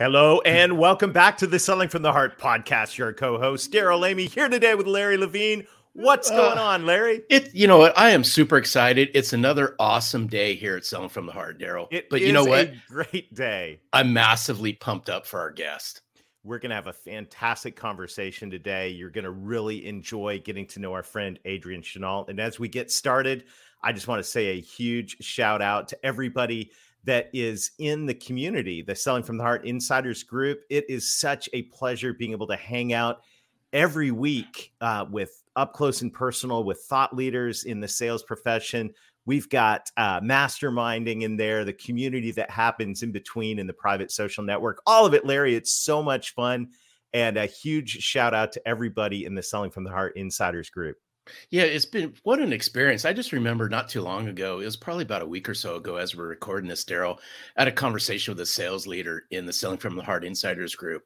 Hello and welcome back to the Selling from the Heart podcast. Your co-host Darrell Amy here today with Larry Levine. What's going uh, on, Larry? It you know what? I am super excited. It's another awesome day here at Selling from the Heart, Darrell. But you know what? great day. I'm massively pumped up for our guest. We're going to have a fantastic conversation today. You're going to really enjoy getting to know our friend Adrian Chenault. And as we get started, I just want to say a huge shout out to everybody that is in the community, the Selling from the Heart Insiders group. It is such a pleasure being able to hang out every week uh, with up close and personal with thought leaders in the sales profession. We've got uh, masterminding in there, the community that happens in between in the private social network. All of it, Larry. It's so much fun. And a huge shout out to everybody in the Selling from the Heart Insiders group. Yeah, it's been what an experience. I just remember not too long ago, it was probably about a week or so ago as we're recording this, Darrell, had a conversation with a sales leader in the Selling from the Heart Insiders group.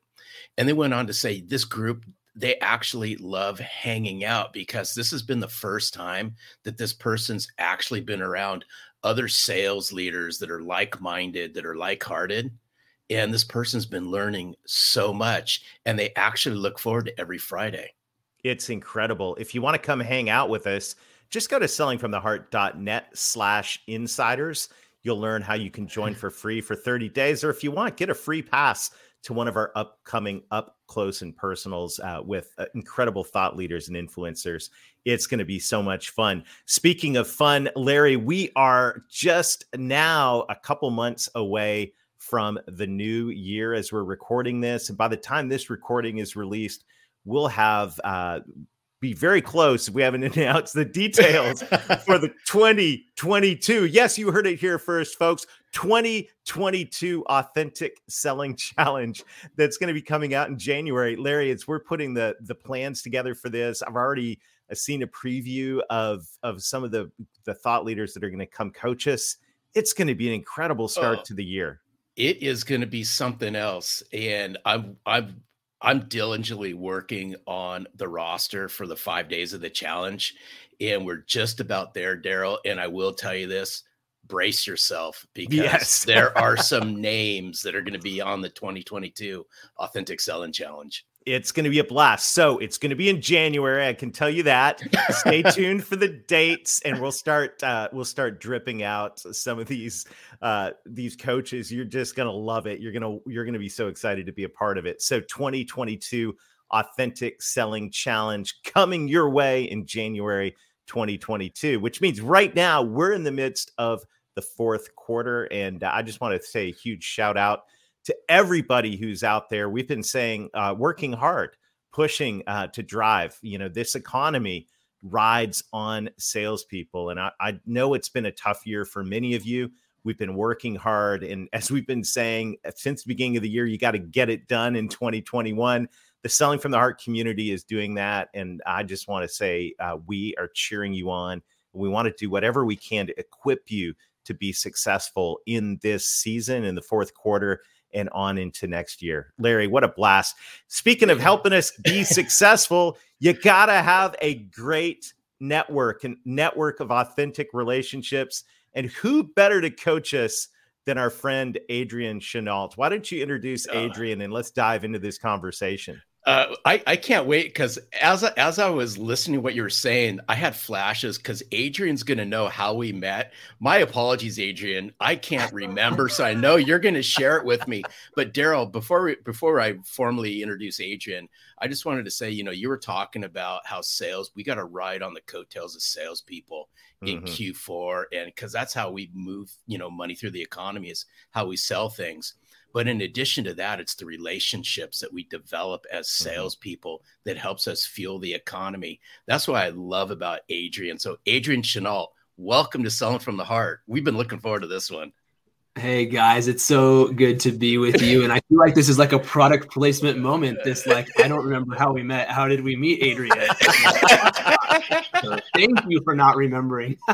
And they went on to say this group, they actually love hanging out because this has been the first time that this person's actually been around other sales leaders that are like minded, that are like hearted. And this person's been learning so much, and they actually look forward to every Friday. It's incredible. If you want to come hang out with us, just go to sellingfromtheheart.net slash insiders. You'll learn how you can join for free for 30 days, or if you want, get a free pass to one of our upcoming up close and personals uh, with uh, incredible thought leaders and influencers. It's going to be so much fun. Speaking of fun, Larry, we are just now a couple months away from the new year as we're recording this. And by the time this recording is released, we'll have uh, be very close. We haven't announced the details for the 2022. Yes, you heard it here first, folks. 2022 Authentic Selling Challenge that's going to be coming out in January. Larry, it's we're putting the the plans together for this. I've already uh, seen a preview of of some of the the thought leaders that are going to come coach us. It's going to be an incredible start oh, to the year. It is going to be something else, and I'm I'm I'm diligently working on the roster for the five days of the challenge, and we're just about there, Darrell. And I will tell you this: brace yourself because yes. there are some names that are going to be on the 2022 Authentic Selling Challenge. It's going to be a blast. So it's going to be in January. I can tell you that. Stay tuned for the dates, and we'll start. Uh, we'll start dripping out some of these uh, these coaches. You're just going to love it. You're gonna you're going to be so excited to be a part of it. So 2022 Authentic Selling Challenge coming your way in January 2022, which means right now we're in the midst of the fourth quarter, and I just want to say a huge shout out to everybody who's out there. We've been saying, uh, working hard, pushing uh, to drive. You know, this economy rides on salespeople. And I, I know it's been a tough year for many of you. We've been working hard. And as we've been saying uh, since the beginning of the year, you got to get it done in 2021. The Selling from the Heart community is doing that. And I just want to say uh, we are cheering you on. We want to do whatever we can to equip you to be successful in this season in the fourth quarter and on into next year. Larry, what a blast. Speaking of helping us be successful, you got to have a great network and network of authentic relationships. And who better to coach us than our friend Adrian Chenault? Why don't you introduce uh, Adrian and let's dive into this conversation? Uh, I, I can't wait because as I, as I was listening to what you were saying, I had flashes because Adrian's going to know how we met. My apologies, Adrian. I can't remember, so I know you're going to share it with me. But Darrell, before we, before I formally introduce Adrian, I just wanted to say, you know, you were talking about how sales we got to ride on the coattails of salespeople in mm-hmm. Q4, and because that's how we move, you know, money through the economy is how we sell things. But in addition to that, it's the relationships that we develop as Mm-hmm. salespeople that helps us fuel the economy. That's what I love about Adrian. So, Adrian Chenault, welcome to Selling from the Heart. We've been looking forward to this one. Hey guys, it's so good to be with you. And I feel like this is like a product placement moment. This like I don't remember how we met. How did we meet, Adrian? So thank you for not remembering.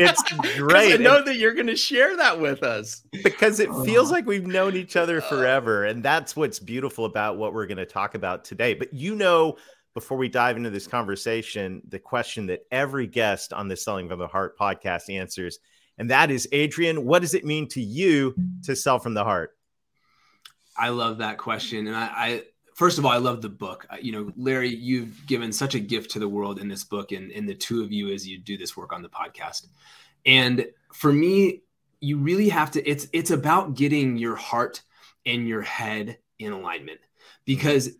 It's 'Cause great I know and- that you're going to share that with us. because it feels Oh. like we've known each other uh. forever. And that's what's beautiful about what we're going to talk about today. But you know, before we dive into this conversation, the question that every guest on the Selling from the Heart podcast answers. And that is, Adrian, what does it mean to you to sell from the heart? I love that question. And I, I first of all, I love the book. You know, Larry, you've given such a gift to the world in this book and, and the two of you as you do this work on the podcast. And for me, you really have to, it's it's about getting your heart and your head in alignment because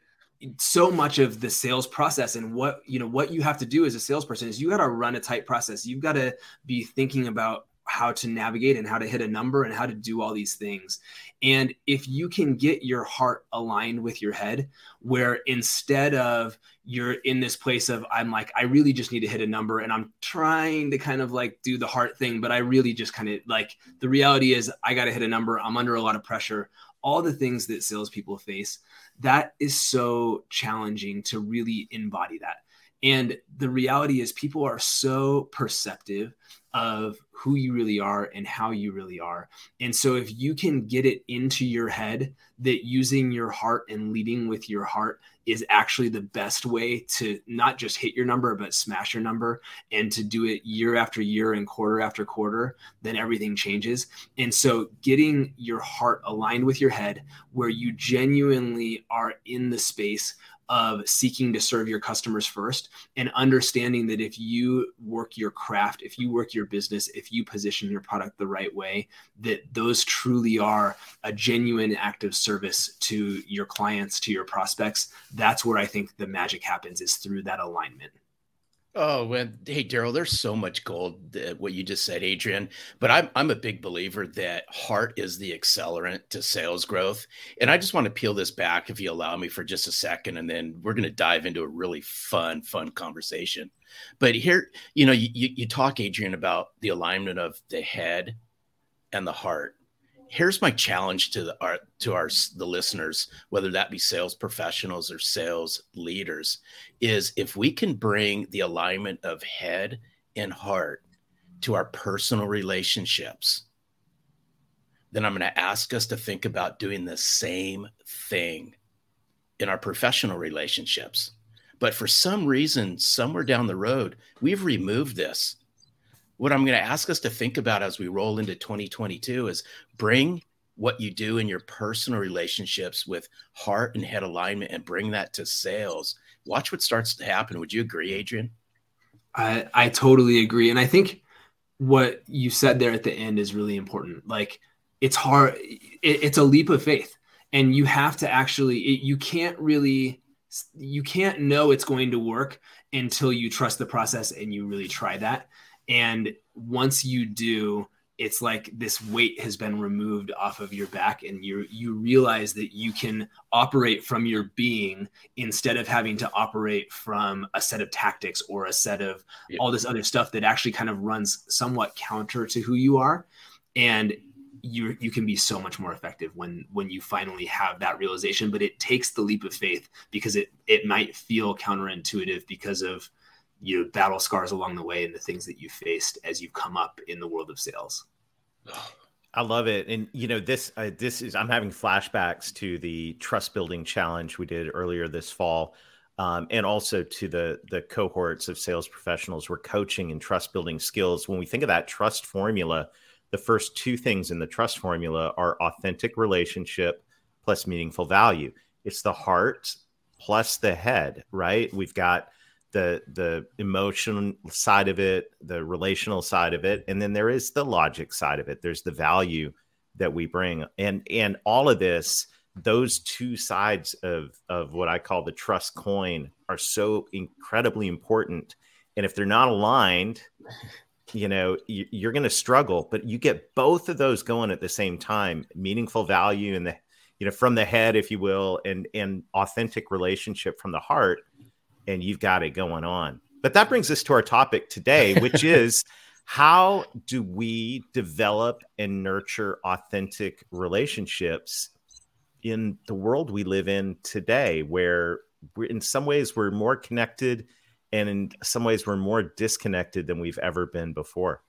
so much of the sales process and what you know what you have to do as a salesperson is you got to run a tight process you've got to be thinking about how to navigate and how to hit a number and how to do all these things and if you can get your heart aligned with your head, where instead of you're in this place of, I'm like, I really just need to hit a number and I'm trying to kind of like do the heart thing, but I really just kind of like the reality is I got to hit a number. I'm under a lot of pressure. All the things that salespeople face, that is so challenging to really embody that. And the reality is, people are so perceptive of who you really are and how you really are. And so, if you can get it into your head that using your heart and leading with your heart is actually the best way to not just hit your number, but smash your number and to do it year after year and quarter after quarter, then everything changes. And so, getting your heart aligned with your head where you genuinely are in the space of seeking to serve your customers first and understanding that if you work your craft, if you work your business, if you position your product the right way, that those truly are a genuine act of service to your clients, to your prospects. That's where I think the magic happens is through that alignment. Oh, well, hey, Darrell, there's so much gold that what you just said, Adrian. But I'm I'm a big believer that heart is the accelerant to sales growth. And I just want to peel this back, if you allow me, for just a second, and then we're going to dive into a really fun, fun conversation. But here, you know, you, you you talk, Adrian, about the alignment of the head and the heart. Here's my challenge to the our, to our the listeners, whether that be sales professionals or sales leaders, is if we can bring the alignment of head and heart to our personal relationships, then I'm going to ask us to think about doing the same thing in our professional relationships. But for some reason, somewhere down the road, we've removed this. What I'm going to ask us to think about as we roll into 2022 is bring what you do in your personal relationships with heart and head alignment and bring that to sales. Watch what starts to happen. Would you agree, Adrian? I, I totally agree. And I think what you said there at the end is really important. Like it's hard, it, it's a leap of faith. And you have to actually, it, you can't really, you can't know it's going to work until you trust the process and you really try that. And once you do, it's like this weight has been removed off of your back and you you realize that you can operate from your being instead of having to operate from a set of tactics or a set of Yeah. all this other stuff that actually kind of runs somewhat counter to who you are and you you can be so much more effective when when you finally have that realization but it takes the leap of faith because it it might feel counterintuitive because of you know battle scars along the way and the things that you faced as you've come up in the world of sales I love it, and you know this. Uh, this is I'm having flashbacks to the trust building challenge we did earlier this fall, um, and also to the the cohorts of sales professionals we're coaching and trust building skills. When we think of that trust formula, the first two things in the trust formula are authentic relationship plus meaningful value. It's the heart plus the head, right? We've got the the emotional side of it, the relational side of it, and then there is the logic side of it. There's the value that we bring, and and all of this, those two sides of of what I call the trust coin are so incredibly important. And if they're not aligned, you know you're going to struggle but you get both of those going at the same time meaningful value in the you know from the head if you will and and authentic relationship from the heart and you've got it going on. But that brings us to our topic today which is how do we develop and nurture authentic relationships in the world we live in today where we're in some ways we're more connected and in some ways we're more disconnected than we've ever been before?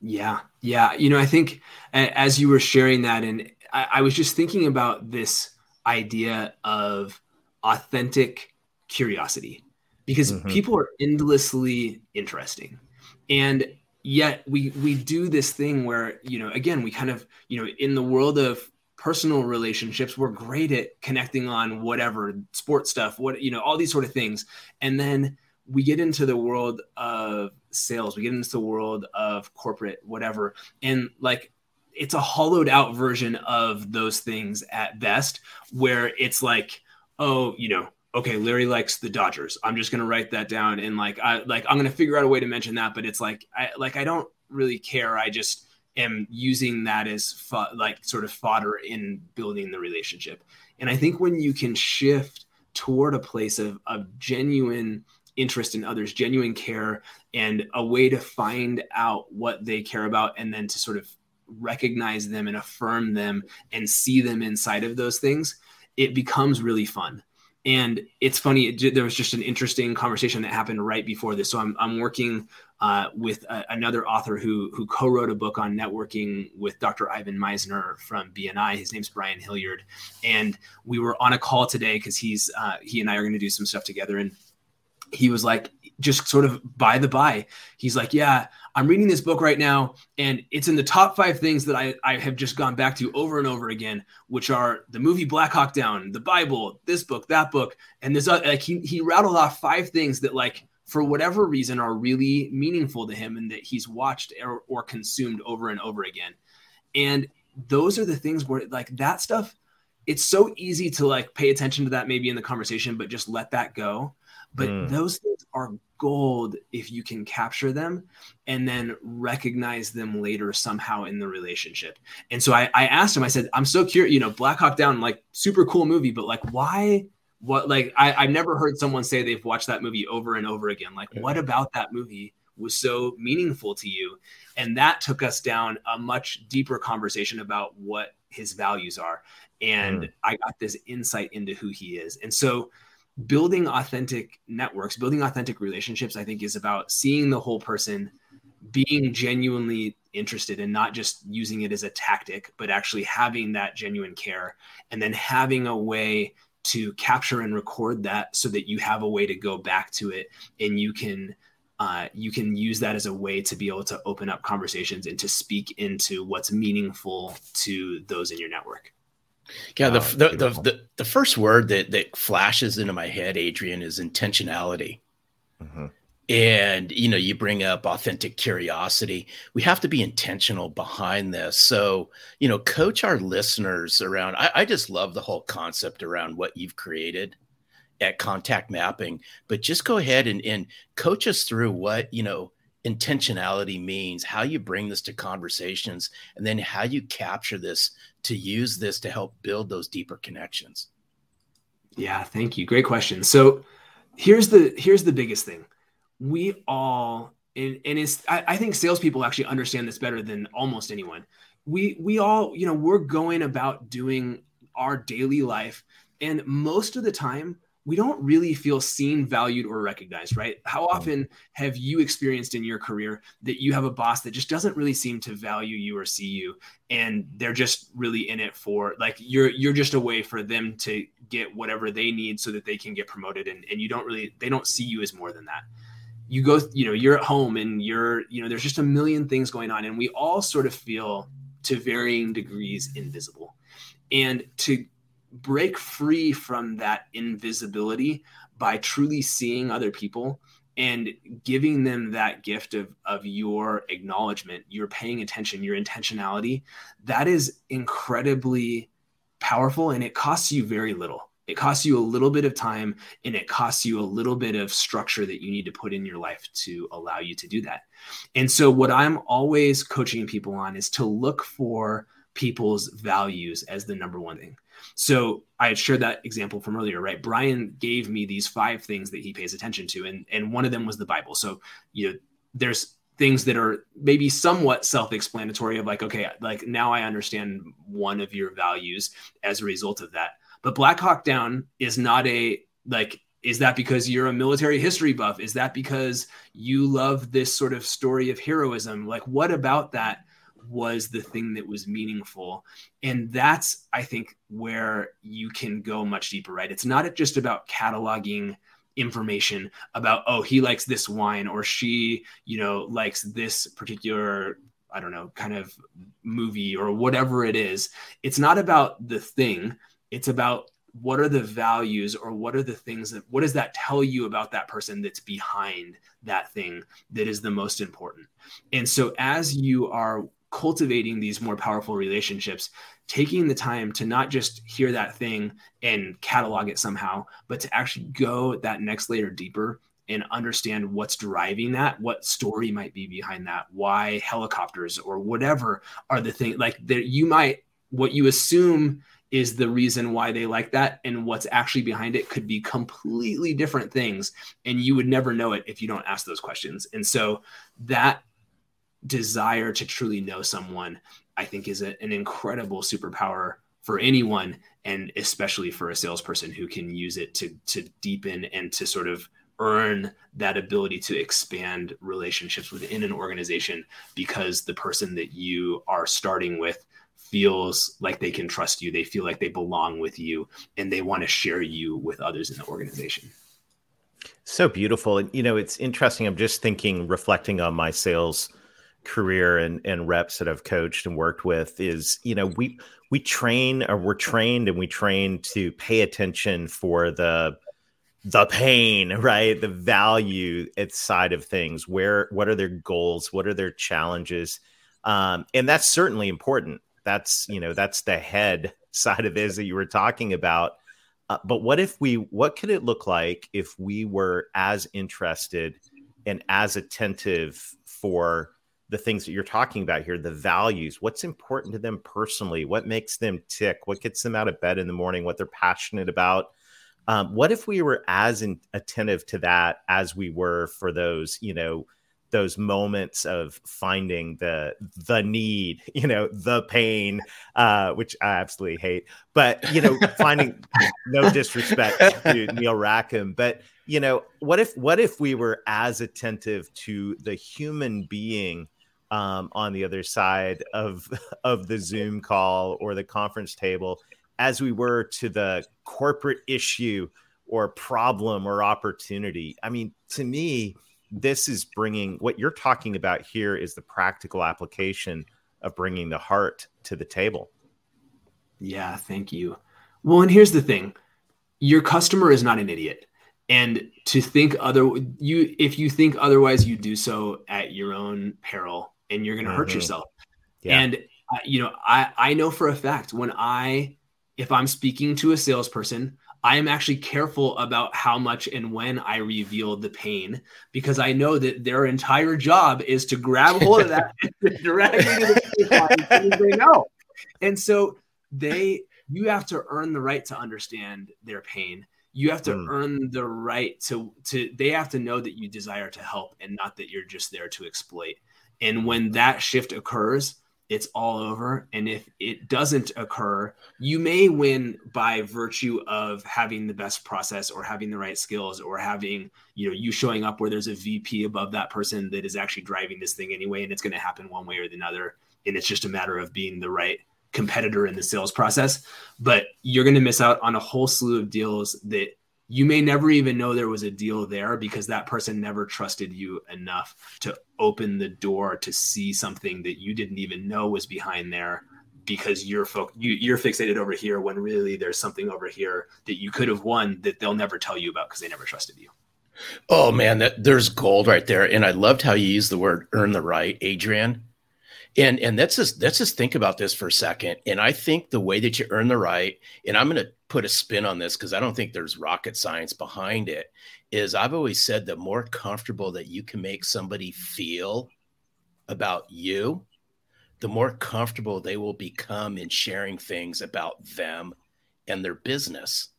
Yeah. Yeah. You know i think as you were sharing that and I, I was just thinking about this idea of authentic curiosity because mm-hmm. people are endlessly interesting. And yet we we do this thing where you know again we kind of you know in the world of personal relationships we're great at connecting on whatever sports stuff what you know all these sort of things. And then we get into the world of sales we get into the world of corporate whatever. And like it's a hollowed out version of those things at best where it's like oh you know okay larry likes the dodgers i'm just going to write that down and like i like i'm going to figure out a way to mention that but it's like i like i don't really care i just am using that as fo- like sort of fodder in building the relationship. And I think when you can shift toward a place of, of genuine interest in others, genuine care, and a way to find out what they care about, and then to sort of recognize them and affirm them and see them inside of those things, it becomes really fun. And it's funny, it, there was just an interesting conversation that happened right before this. So I'm, I'm working uh, with a, another author who who co-wrote a book on networking with Dr. Ivan Misner from BNI. His name's Brian Hilliard, and we were on a call today because he's uh, he and I are going to do some stuff together. And he was like, just sort of by the by, he's like, yeah. I'm reading this book right now, and it's in the top five things that I, I have just gone back to over and over again, which are the movie Black Hawk Down, the Bible, this book, that book, and this. Like he he rattled off five things that like for whatever reason are really meaningful to him and that he's watched or, or consumed over and over again and those are the things where like that stuff it's so easy to like pay attention to that maybe in the conversation but just let that go but mm. those things are gold if you can capture them and then recognize them later somehow in the relationship and so i, I asked him i said i'm so curious you know black hawk down like super cool movie but like why what like I, I've never heard someone say they've watched that movie over and over again. Like, what about that movie was so meaningful to you? And that took us down a much deeper conversation about what his values are. And mm. I got this insight into who he is. And so building authentic networks, building authentic relationships, I think is about seeing the whole person, being genuinely interested and not just using it as a tactic, but actually having that genuine care and then having a way to capture and record that so that you have a way to go back to it and you can uh, you can use that as a way to be able to open up conversations and to speak into what's meaningful to those in your network. Yeah, the, the, the, the, the, first word that, that flashes into my head, Adrian, is intentionality. Mm-hmm. And you know you bring up authentic curiosity. We have to be intentional behind this. So you know coach our listeners around I, I, just love the whole concept around what you've created at contact mapping but just go ahead and, and coach us through what you know intentionality means how you bring this to conversations and then how you capture this to use this to help build those deeper connections. Yeah thank you. Great question. So here's the here's the biggest thing. We all and, and it's I, I think salespeople actually understand this better than almost anyone. We we all, you know, we're going about doing our daily life, and most of the time we don't really feel seen, valued, or recognized, right? How often have you experienced in your career that you have a boss that just doesn't really seem to value you or see you, and they're just really in it for like you're you're just a way for them to get whatever they need so that they can get promoted, and, and you don't really they don't see you as more than that. You go you know you're at home and you're you know there's just a million things going on and we all sort of feel to varying degrees invisible. And to break free from that invisibility by truly seeing other people and giving them that gift of, of your acknowledgement your paying attention your intentionality that is incredibly powerful and it costs you very little It costs you a little bit of time and it costs you a little bit of structure that you need to put in your life to allow you to do that. And so, what I'm always coaching people on is to look for people's values as the number one thing. So I had shared that example from earlier, right? Brian gave me these five things that he pays attention to, and and one of them was the Bible. So you know, there's things that are maybe somewhat self-explanatory of like, okay, like now I understand one of your values as a result of that. But Black Hawk Down is not a like is that because you're a military history buff? Is that because you love this sort of story of heroism? Like, what about that was the thing that was meaningful. And that's i think where you can go much deeper right? It's not just about cataloging information about oh he likes this wine or she you know likes this particular i don't know kind of movie or whatever it is. It's not about the thing. It's about what are the values or what are the things that what does that tell you about that person that's behind that thing that is the most important? And so as you are cultivating these more powerful relationships, taking the time to not just hear that thing and catalog it somehow, but to actually go that next layer deeper and understand what's driving that, what story might be behind that, why helicopters or whatever are the thing like that you might what you assume is the reason why they like that and what's actually behind it could be completely different things and you would never know it if you don't ask those questions. And so that desire to truly know someone, I think is a, an incredible superpower for anyone, and especially for a salesperson who can use it to to deepen and to sort of earn that ability to expand relationships within an organization because the person that you are starting with feels like they can trust you they feel like they belong with you and they want to share you with others in the organization. So beautiful and you know it's interesting i'm just thinking reflecting on my sales career and, and reps that I've coached and worked with is, you know, we we train or we're trained and we train to pay attention for the the pain, right? The value side of things. Where what are their goals? What are their challenges? Um, and that's certainly important. That's you know that's the head side of this that you were talking about. Uh, but what if we? What could it look like if we were as interested and as attentive for the things that you're talking about here, the values, what's important to them personally, what makes them tick, what gets them out of bed in the morning, what they're passionate about. Um, what if we were as in, attentive to that as we were for those, you know, those moments of finding the the need, you know, the pain, uh, which I absolutely hate. But you know, finding no disrespect to Neil Rackham, but you know, what if what if we were as attentive to the human being um, on the other side of of the Zoom call or the conference table as we were to the corporate issue or problem or opportunity. I mean, to me, this is bringing what you're talking about here is the practical application of bringing the heart to the table. Yeah, thank you. Well, and here's the thing your customer is not an idiot and to think other you if you think otherwise you do so at your own peril and you're going to mm-hmm. hurt yourself. Yeah. And uh, you know, I I know for a fact when I if I'm speaking to a salesperson, I am actually careful about how much and when I reveal the pain because I know that their entire job is to grab hold of that me to the they know. And so they you have to earn the right to understand their pain. You have to mm. earn the right to to they have to know that you desire to help and not that you're just there to exploit. And when that shift occurs, it's all over. And if it doesn't occur, you may win by virtue of having the best process or having the right skills or having, you know, you showing up where there's a VP above that person that is actually driving this thing anyway. And it's going to happen one way or the other. And it's just a matter of being the right competitor in the sales process. But you're going to miss out on a whole slew of deals that you may never even know there was a deal there because that person never trusted you enough to open the door to see something that you didn't even know was behind there because you're fo- you, you're fixated over here when really there's something over here that you could have won that they'll never tell you about because they never trusted you. Oh man, that there's gold right there. And I loved how you used the word earn the right, Adrian. And and let's just let's just think about this for a second. And I think the way that you earn the right, and I'm going to put a spin on this because I don't think there's rocket science behind it. Is I've always said the more comfortable that you can make somebody feel about you, the more comfortable they will become in sharing things about them and their business.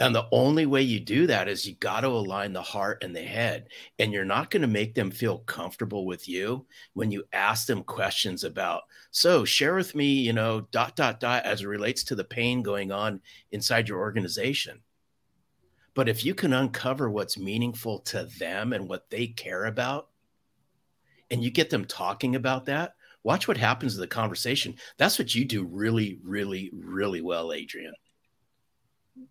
And the only way you do that is you got to align the heart and the head. And you're not going to make them feel comfortable with you when you ask them questions about, so share with me, you know, dot, dot, dot, as it relates to the pain going on inside your organization. But if you can uncover what's meaningful to them and what they care about, and you get them talking about that, watch what happens to the conversation. That's what you do really, really, really well, Adrian.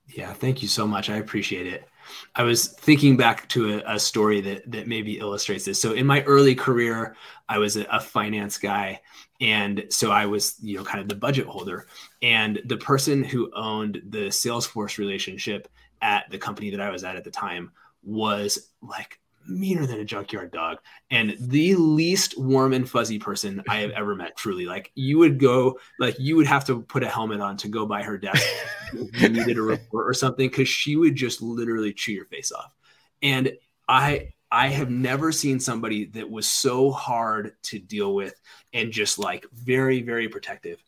Yeah, thank you so much. I appreciate it. I was thinking back to a, a, story that that maybe illustrates this. So in my early career, I was a, a, finance guy, and so I was you know kind of the budget holder. And the person who owned the Salesforce relationship at the company that I was at at the time was like meaner than a junkyard dog and the least warm and fuzzy person I have ever met. Truly, like you would go, like you would have to put a helmet on to go by her desk if you needed a report or something because she would just literally chew your face off. And I, I have never seen somebody that was so hard to deal with and just like very, very protective.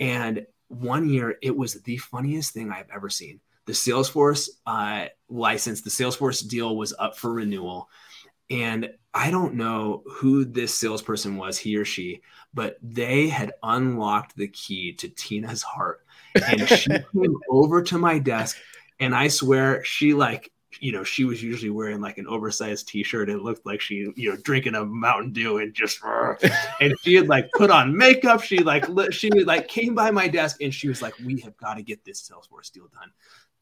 And one year, it was the funniest thing I've ever seen the Salesforce uh, license, the Salesforce deal was up for renewal. And I don't know who this salesperson was, he or she, but they had unlocked the key to Tina's heart. And she came over to my desk, and I swear she like you know, she was usually wearing like an oversized t-shirt. It looked like she, you know, drinking a Mountain Dew and just, and she had like put on makeup. She like, she like came by my desk and she was like, we have got to get this Salesforce deal done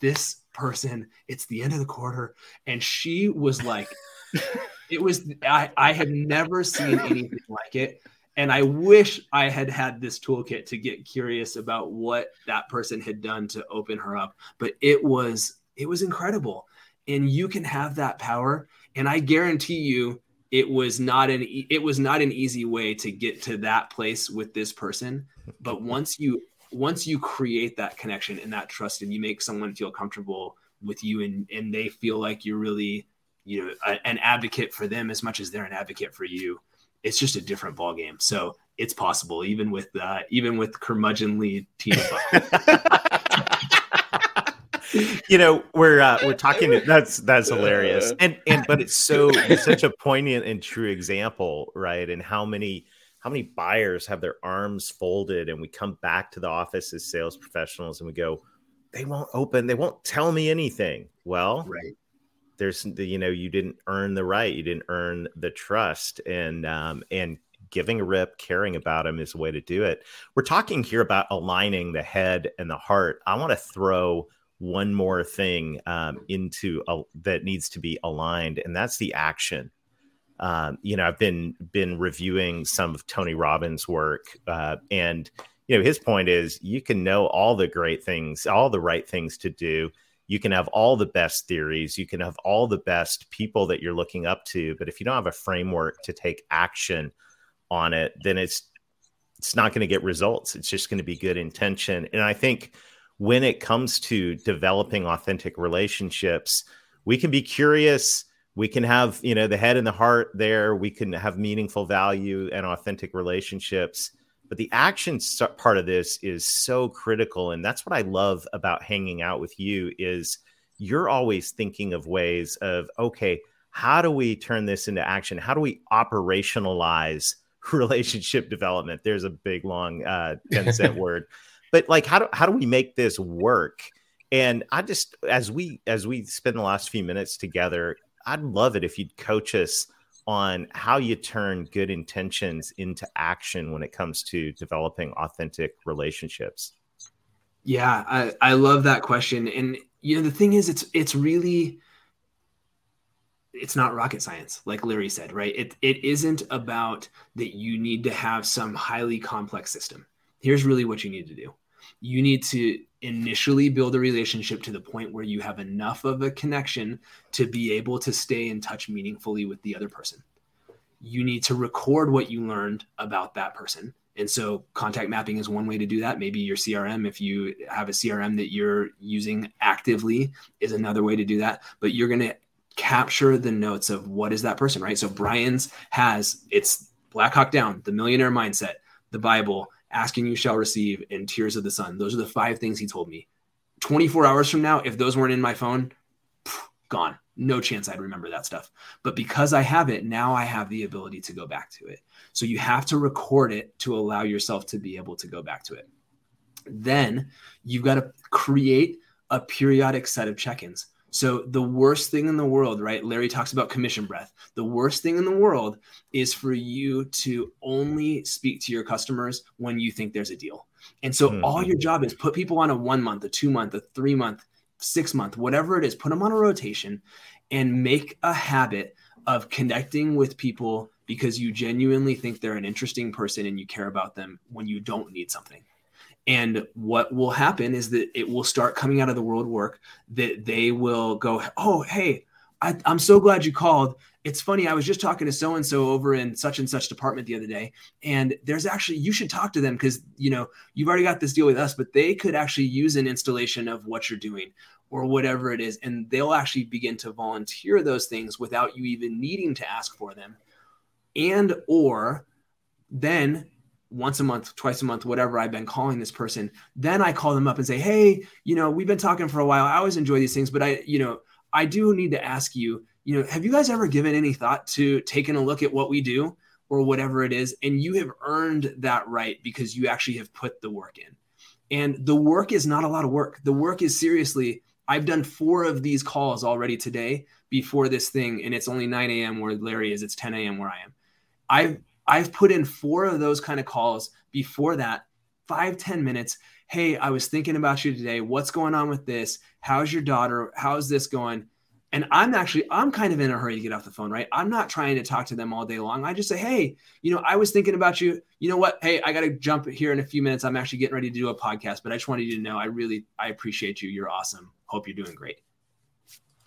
this person, it's the end of the quarter. And she was like, it was, I, I had never seen anything like it. And I wish I had had this toolkit to get curious about what that person had done to open her up. But it was, it was incredible. And you can have that power. And I guarantee you, it was not an it was not an easy way to get to that place with this person but once you once you create that connection and that trust and you make someone feel comfortable with you and and they feel like you're really you know a, an advocate for them as much as they're an advocate for you it's just a different ball game so it's possible even with uh, even with curmudgeonly team. You know we're uh, we're talking that's that's hilarious. And and but it's so it's such a poignant and true example right? And how many how many buyers have their arms folded and we come back to the office as sales professionals and we go they won't open. They won't tell me anything. Well right. there's you know you didn't earn the right. You didn't earn the trust and um and giving a rip caring about them is a way to do it. We're talking here about aligning the head and the heart. I want to throw one more thing um, into a, that needs to be aligned and that's the action um, you know, I've been been reviewing some of Tony Robbins' work, uh, and you know, his point is you can know all the great things, all the right things to do. You can have all the best theories, you can have all the best people that you're looking up to, but if you don't have a framework to take action on it, then it's it's not going to get results. It's just going to be good intention. And I think when it comes to developing authentic relationships, we can be curious we can have you know the head and the heart there. We can have meaningful value and authentic relationships. But the action part of this is so critical. And that's what i love about hanging out with you is you're always thinking of ways of okay how do we turn this into action? How do we operationalize relationship development? There's a big long uh 10 cent word. But like how do, how do we make this work? And i just as we as we spend the last few minutes together I'd love it if you'd coach us on how you turn good intentions into action when it comes to developing authentic relationships. Yeah, I, I love that question. And you know, the thing is it's it's really it's not rocket science, like Larry said, right? It it isn't about that you need to have some highly complex system. Here's really what you need to do. You need to initially build a relationship to the point where you have enough of a connection to be able to stay in touch meaningfully with the other person. You need to record what you learned about that person And so contact mapping is one way to do that. Maybe your CRM, if you have a CRM that you're using actively, is another way to do that. But you're going to capture the notes of what is that person, right? So Brian's has it's Black Hawk Down, the millionaire mindset, the Bible, asking you shall receive, and tears of the sun. Those are the five things he told me. 24 hours from now, if those weren't in my phone, gone. No chance I'd remember that stuff. But because I have it, now I have the ability to go back to it. So you have to record it to allow yourself to be able to go back to it. Then you've got to create a periodic set of check ins. So the worst thing in the world, right? Larry talks about commission breath. The worst thing in the world is for you to only speak to your customers when you think there's a deal. And so mm-hmm. all your job is put people on a 1 month, a 2 month, a 3 month, 6 month, whatever it is, put them on a rotation and make a habit of connecting with people because you genuinely think they're an interesting person and you care about them when you don't need something. And what will happen is that it will start coming out of the world work that they will go, Oh, hey, I, am so glad you called. It's funny. I was just talking to so and so over in such and such department the other day, and there's actually you should talk to them because you know you've already got this deal with us, but they could actually use an installation of what you're doing or whatever it is, and they'll actually begin to volunteer those things without you even needing to ask for them, and or then once a month, twice a month, whatever I've been calling this person, then I call them up and say, Hey, you know, we've been talking for a while. I always enjoy these things, but I, you know, I do need to ask you, you know, have you guys ever given any thought to taking a look at what we do or whatever it is? And you have earned that right because you actually have put the work in. And the work is not a lot of work. The work is seriously, I've done four of these calls already today before this thing, and it's only 9 a.m. where Larry is, it's 10 a.m. where I am. I've I've put in four of those kind of calls before that, five ten minutes. Hey, I was thinking about you today. What's going on with this? How's your daughter? How's this going? And I'm actually, I'm kind of in a hurry to get off the phone, right? I'm not trying to talk to them all day long. I just say, hey, you know, I was thinking about you. You know what? Hey, I got to jump here in a few minutes. I'm actually getting ready to do a podcast, but I just wanted you to know I really, I appreciate you. You're awesome. Hope you're doing great.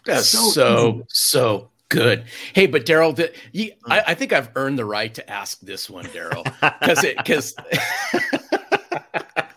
That's so, so, so Good. Hey, but Darrell, mm. I, I, think I've earned the right to ask this one, Darrell, because it because.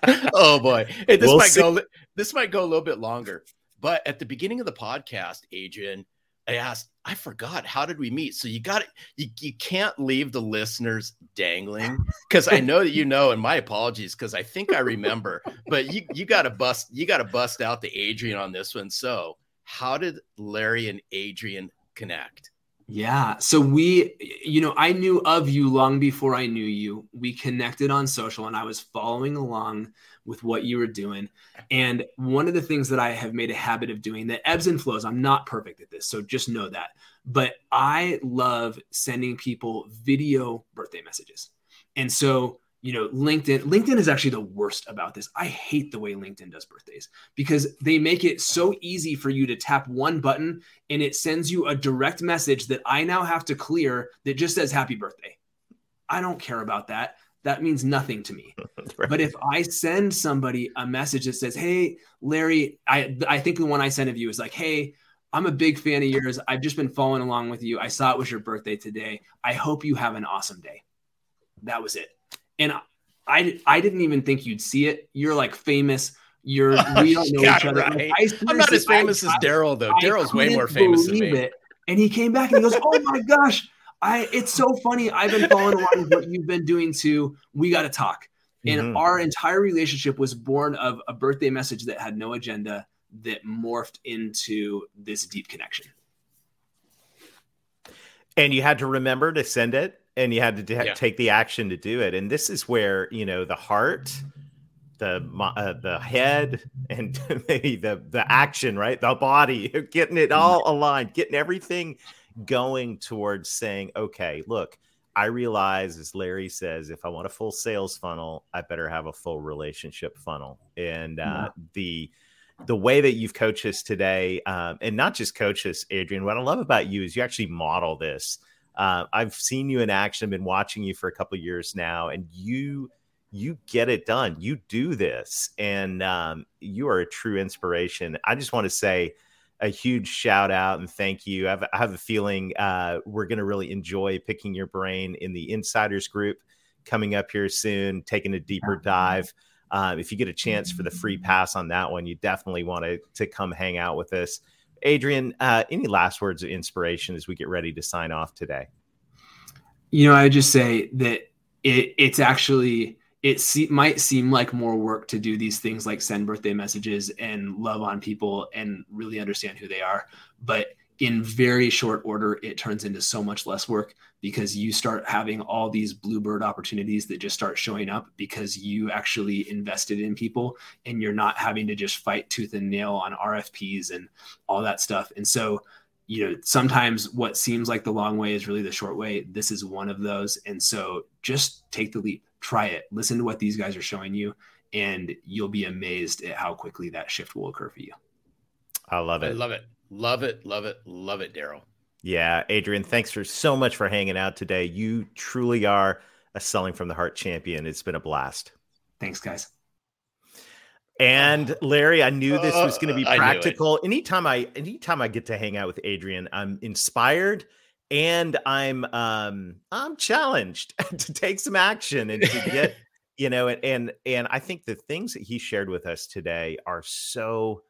oh boy, hey, this we'll might see. go. This might go a little bit longer. But at the beginning of the podcast, Adrian, I asked, I forgot how did we meet? So you got you, you can't leave the listeners dangling because I know that you know, and my apologies because I think I remember, but you you got to bust you got to bust out the Adrian on this one. So how did Larry and Adrian connect? Yeah. So we, you know, I knew of you long before I knew you. We connected on social and I was following along with what you were doing. And one of the things that I have made a habit of doing that ebbs and flows, I'm not perfect at this. So just know that. But I love sending people video birthday messages. And so you know linkedin linkedin is actually the worst about this i hate the way linkedin does birthdays because they make it so easy for you to tap one button and it sends you a direct message that i now have to clear that just says happy birthday i don't care about that that means nothing to me right. but if i send somebody a message that says hey larry i i think the one i sent of you is like hey I'm a big fan of yours. I've just been following along with you. I saw it was your birthday today. I hope you have an awesome day. That was it and I I didn't even think you'd see it. You're like famous. You're we don't know each other. Right. Like, I'm not as famous I, as Darrell though. Darrell's way more famous than me. It. And he came back and he goes, "Oh my gosh, I it's so funny. I've been following along with what you've been doing too. We got to talk." And mm-hmm. our entire relationship was born of a birthday message that had no agenda that morphed into this deep connection. And you had to remember to send it and you had to yeah. take the action to do it. And this is where you know the heart, the uh, the head, and maybe the the action, right? The body, getting it all aligned, getting everything going towards saying, okay, look. I realize, as Larry says, if I want a full sales funnel, I better have a full relationship funnel. And uh, yeah. the the way that you've coached us today, um, and not just coach us, Adrian. What I love about you is you actually model this uh, I've seen you in action. I've been watching you for a couple years now, and you you get it done. You do this, and um, you are a true inspiration. I just want to say a huge shout out and thank you. I have, I have a feeling uh, we're going to really enjoy picking your brain in the insiders group. coming up here soon, taking a deeper dive. Um, if you get a chance for the free pass on that one, you definitely want to to come hang out with us. Adrian, uh, any last words of inspiration as we get ready to sign off today? You know, I would just say that it, it's actually it se- might seem like more work to do these things like send birthday messages and love on people and really understand who they are, but in very short order, it turns into so much less work because you start having all these bluebird opportunities that just start showing up because you actually invested in people and you're not having to just fight tooth and nail on RFPs and all that stuff. And so, you know, sometimes what seems like the long way is really the short way. This is one of those. And so just take the leap, try it, listen to what these guys are showing you, and you'll be amazed at how quickly that shift will occur for you. I love it. I love it. Love it, love it, love it, Darrell. Yeah, Adrian, thanks for so much for hanging out today. You truly are a selling from the heart champion. It's been a blast. Thanks, guys. And Larry, I knew this was going to be uh, practical. Anytime I anytime I get to hang out with Adrian, I'm inspired and I'm um I'm challenged to take some action and to get, you know, and and and I think the things that he shared with us today are so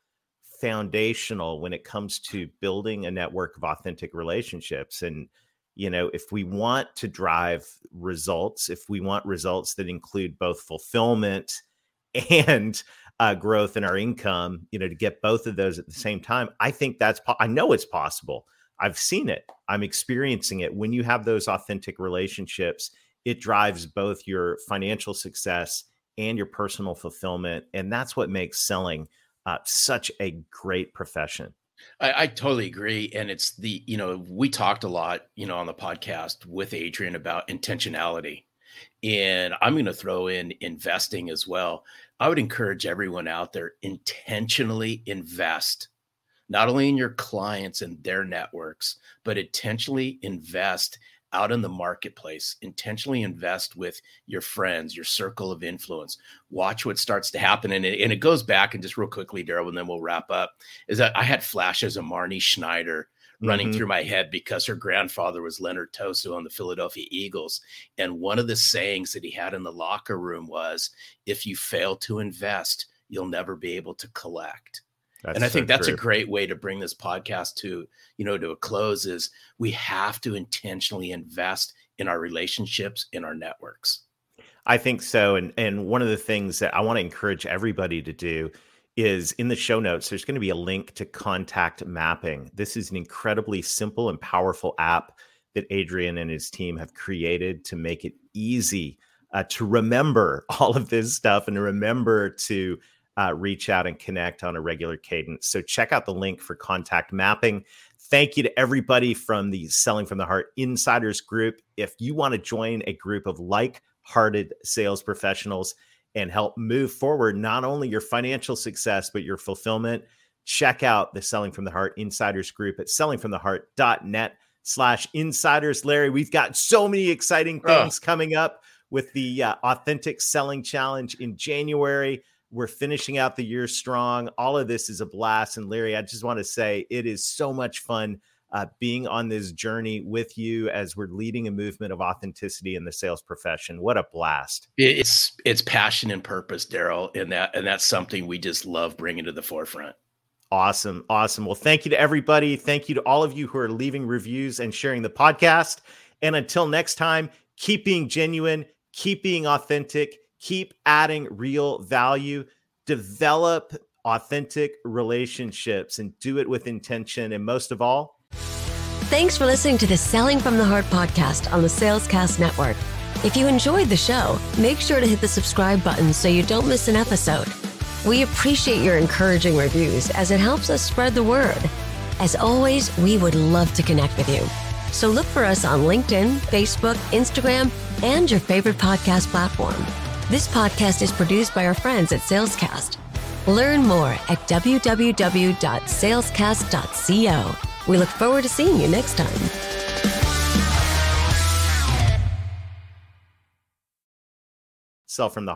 foundational when it comes to building a network of authentic relationships and you know if we want to drive results if we want results that include both fulfillment and uh, growth in our income you know to get both of those at the same time i think that's po- i know it's possible. I've seen it. I'm experiencing it. When you have those authentic relationships it drives both your financial success and your personal fulfillment and that's what makes selling uh, such a great profession. I, I, totally agree. And it's the, you know, we talked a lot, you know, on the podcast with Adrian about intentionality. And I'm going to throw in investing as well. I would encourage everyone out there intentionally invest not only in your clients and their networks, but intentionally invest out in the marketplace intentionally invest with your friends your circle of influence watch what starts to happen and it, and it goes back and just real quickly darrell and then we'll wrap up is that i had flashes of marnie schneider running mm-hmm. through my head because her grandfather was leonard tose on the philadelphia eagles and one of the sayings that he had in the locker room was if you fail to invest you'll never be able to collect that's and I think that's true. a great way to bring this podcast to, you know, to a close is we have to intentionally invest in our relationships, in our networks. I think so. And and one of the things that I want to encourage everybody to do is in the show notes, there's going to be a link to contact mapping. This is an incredibly simple and powerful app that Adrian and his team have created to make it easy uh, to remember all of this stuff and to remember to uh, reach out and connect on a regular cadence. So check out the link for contact mapping. Thank you to everybody from the Selling from the Heart Insiders group. If you want to join a group of like hearted sales professionals and help move forward not only your financial success, but your fulfillment, check out the Selling from the Heart Insiders group at sellingfromtheheart.net slash insiders. Larry, we've got so many exciting things oh. coming up with the uh, Authentic Selling Challenge in January. We're finishing out the year strong. All of this is a blast. And Larry, I just want to say it is so much fun uh, being on this journey with you as we're leading a movement of authenticity in the sales profession. What a blast! It's it's passion and purpose, Darrell, and that and that's something we just love bringing to the forefront. Awesome, awesome. Well, thank you to everybody. Thank you to all of you who are leaving reviews and sharing the podcast. And until next time, keep being genuine, keep being authentic, keep adding real value, develop authentic relationships, and do it with intention. And most of all, thanks for listening to the Selling from the Heart podcast on the Salescast Network. If you enjoyed the show, make sure to hit the subscribe button so you don't miss an episode. We appreciate your encouraging reviews as it helps us spread the word. As always, we would love to connect with you. So look for us on LinkedIn, Facebook, Instagram, and your favorite podcast platform. This podcast is produced by our friends at Salescast. Learn more at www.salescast.co. We look forward to seeing you next time. Sell from the